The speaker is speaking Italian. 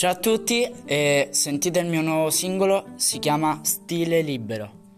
Ciao a tutti e sentite il mio nuovo singolo, si chiama Stile Libero.